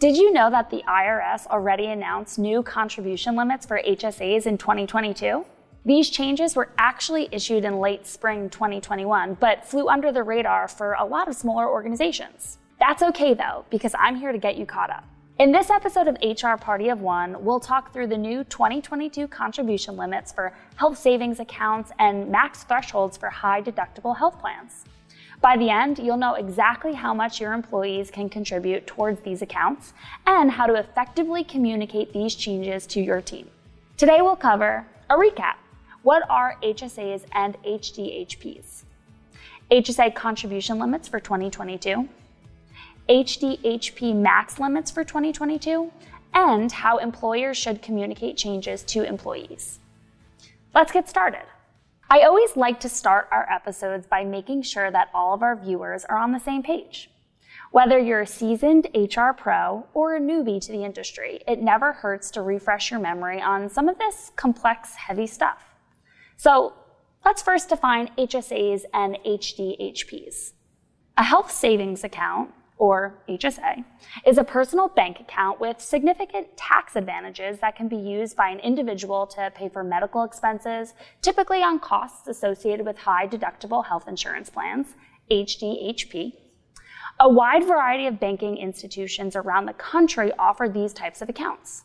Did you know that the IRS already announced new contribution limits for HSAs in 2022? These changes were actually issued in late spring 2021, but flew under the radar for a lot of smaller organizations. That's okay though, because I'm here to get you caught up. In this episode of HR Party of One, we'll talk through the new 2022 contribution limits for health savings accounts and max thresholds for high deductible health plans. By the end, you'll know exactly how much your employees can contribute towards these accounts and how to effectively communicate these changes to your team. Today, we'll cover a recap. What are HSAs and HDHPs? HSA contribution limits for 2022 HDHP max limits for 2022, and how employers should communicate changes to employees. Let's get started. I always like to start our episodes by making sure that all of our viewers are on the same page. Whether you're a seasoned HR pro or a newbie to the industry, it never hurts to refresh your memory on some of this complex, heavy stuff. So let's first define HSAs and HDHPs. A health savings account or HSA, is a personal bank account with significant tax advantages that can be used by an individual to pay for medical expenses, typically on costs associated with high deductible health insurance plans, HDHP. A wide variety of banking institutions around the country offer these types of accounts.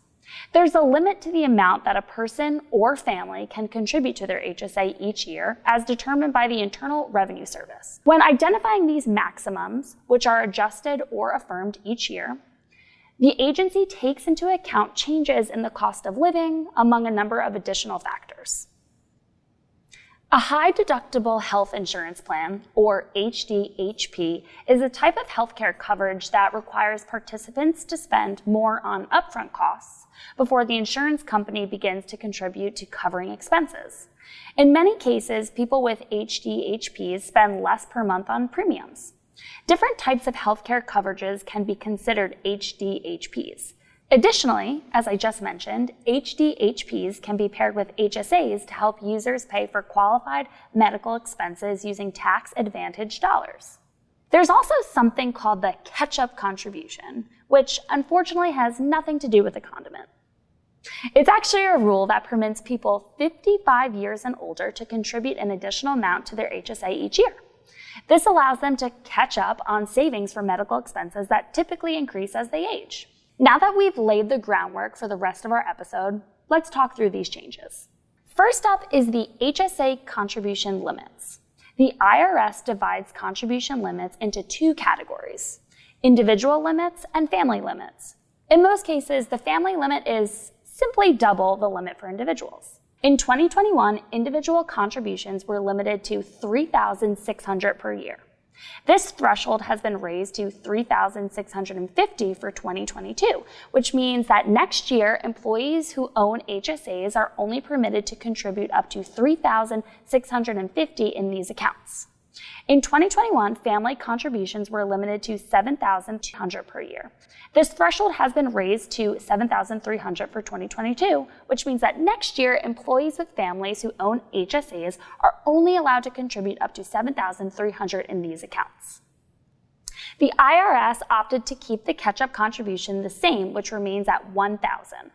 There's a limit to the amount that a person or family can contribute to their HSA each year, as determined by the Internal Revenue Service. When identifying these maximums, which are adjusted or affirmed each year, the agency takes into account changes in the cost of living, among a number of additional factors. A high deductible health insurance plan, or HDHP, is a type of healthcare coverage that requires participants to spend more on upfront costs before the insurance company begins to contribute to covering expenses. In many cases, people with HDHPs spend less per month on premiums. Different types of healthcare coverages can be considered HDHPs. Additionally, as I just mentioned, HDHPs can be paired with HSAs to help users pay for qualified medical expenses using tax advantage dollars. There's also something called the catch up contribution, which unfortunately has nothing to do with a condiment. It's actually a rule that permits people 55 years and older to contribute an additional amount to their HSA each year. This allows them to catch up on savings for medical expenses that typically increase as they age. Now that we've laid the groundwork for the rest of our episode, let's talk through these changes. First up is the HSA contribution limits. The IRS divides contribution limits into two categories individual limits and family limits. In most cases, the family limit is simply double the limit for individuals. In 2021, individual contributions were limited to 3,600 per year. This threshold has been raised to 3,650 for 2022, which means that next year, employees who own HSAs are only permitted to contribute up to 3,650 in these accounts. In 2021, family contributions were limited to 7,200 per year. This threshold has been raised to 7,300 for 2022, which means that next year, employees with families who own HSAs are only allowed to contribute up to 7,300 in these accounts. The IRS opted to keep the catch-up contribution the same, which remains at 1,000.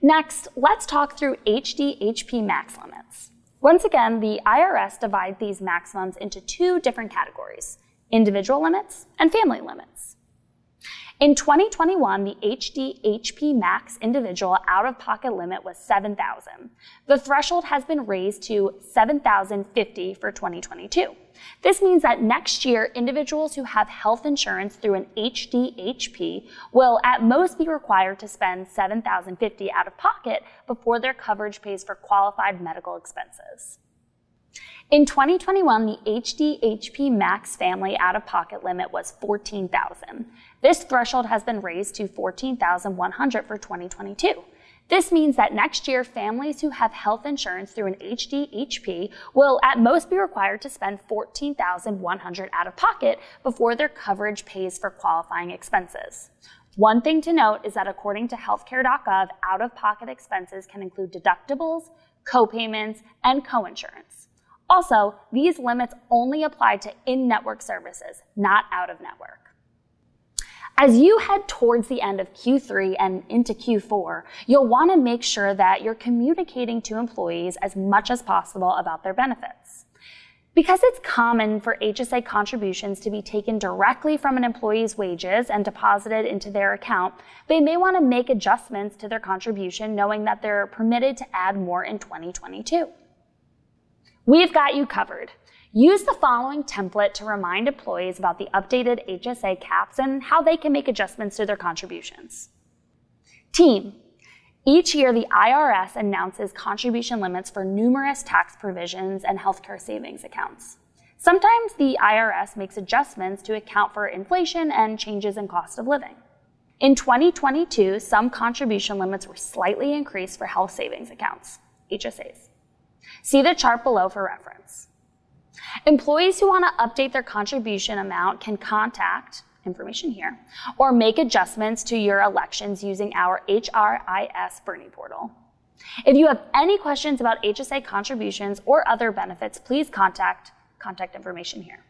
Next, let's talk through HDHP max limits. Once again, the IRS divides these maximums into two different categories, individual limits and family limits. In 2021, the HDHP max individual out-of-pocket limit was 7,000. The threshold has been raised to 7,050 for 2022. This means that next year, individuals who have health insurance through an HDHP will at most be required to spend 7,050 out of pocket before their coverage pays for qualified medical expenses. In 2021, the HDHP max family out of pocket limit was 14,000. This threshold has been raised to 14,100 for 2022. This means that next year, families who have health insurance through an HDHP will at most be required to spend 14,100 out of pocket before their coverage pays for qualifying expenses. One thing to note is that according to healthcare.gov, out-of-pocket expenses can include deductibles, co-payments, and co-insurance. Also, these limits only apply to in-network services, not out of network. As you head towards the end of Q3 and into Q4, you'll want to make sure that you're communicating to employees as much as possible about their benefits. Because it's common for HSA contributions to be taken directly from an employee's wages and deposited into their account, they may want to make adjustments to their contribution knowing that they're permitted to add more in 2022. We've got you covered. Use the following template to remind employees about the updated HSA caps and how they can make adjustments to their contributions. Team. Each year, the IRS announces contribution limits for numerous tax provisions and healthcare savings accounts. Sometimes the IRS makes adjustments to account for inflation and changes in cost of living. In 2022, some contribution limits were slightly increased for health savings accounts, HSAs. See the chart below for reference. Employees who want to update their contribution amount can contact information here or make adjustments to your elections using our HRIS Bernie portal. If you have any questions about HSA contributions or other benefits, please contact contact information here.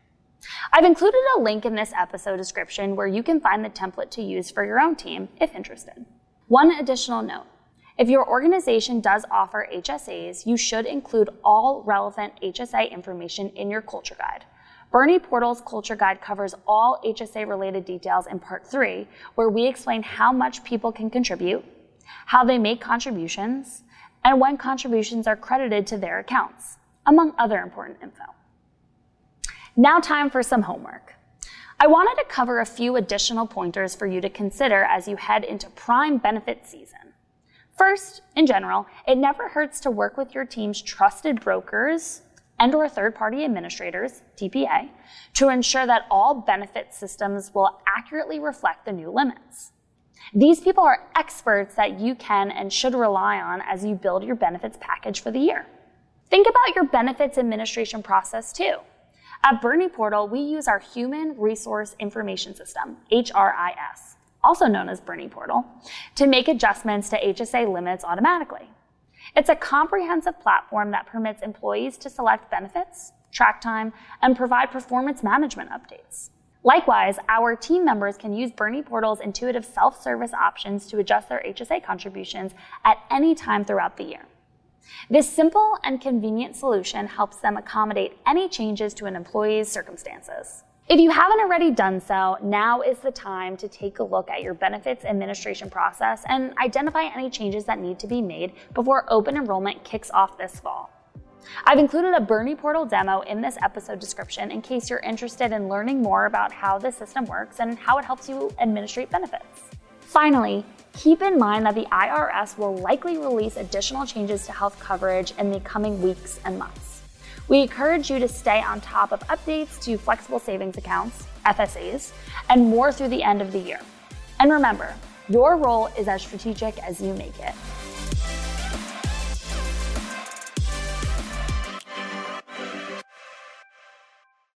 I've included a link in this episode description where you can find the template to use for your own team if interested. One additional note. If your organization does offer HSAs, you should include all relevant HSA information in your culture guide. Bernie Portal's Culture Guide covers all HSA related details in Part 3, where we explain how much people can contribute, how they make contributions, and when contributions are credited to their accounts, among other important info. Now, time for some homework. I wanted to cover a few additional pointers for you to consider as you head into prime benefit season. First, in general, it never hurts to work with your team's trusted brokers and or third-party administrators, TPA, to ensure that all benefit systems will accurately reflect the new limits. These people are experts that you can and should rely on as you build your benefits package for the year. Think about your benefits administration process too. At Bernie Portal, we use our Human Resource Information System, HRIS also known as Bernie Portal, to make adjustments to HSA limits automatically. It's a comprehensive platform that permits employees to select benefits, track time, and provide performance management updates. Likewise, our team members can use Bernie Portal's intuitive self-service options to adjust their HSA contributions at any time throughout the year. This simple and convenient solution helps them accommodate any changes to an employee's circumstances. If you haven't already done so, now is the time to take a look at your benefits administration process and identify any changes that need to be made before open enrollment kicks off this fall. I've included a Bernie Portal demo in this episode description in case you're interested in learning more about how the system works and how it helps you administrate benefits. Finally, keep in mind that the IRS will likely release additional changes to health coverage in the coming weeks and months. We encourage you to stay on top of updates to flexible savings accounts, FSAs, and more through the end of the year. And remember, your role is as strategic as you make it.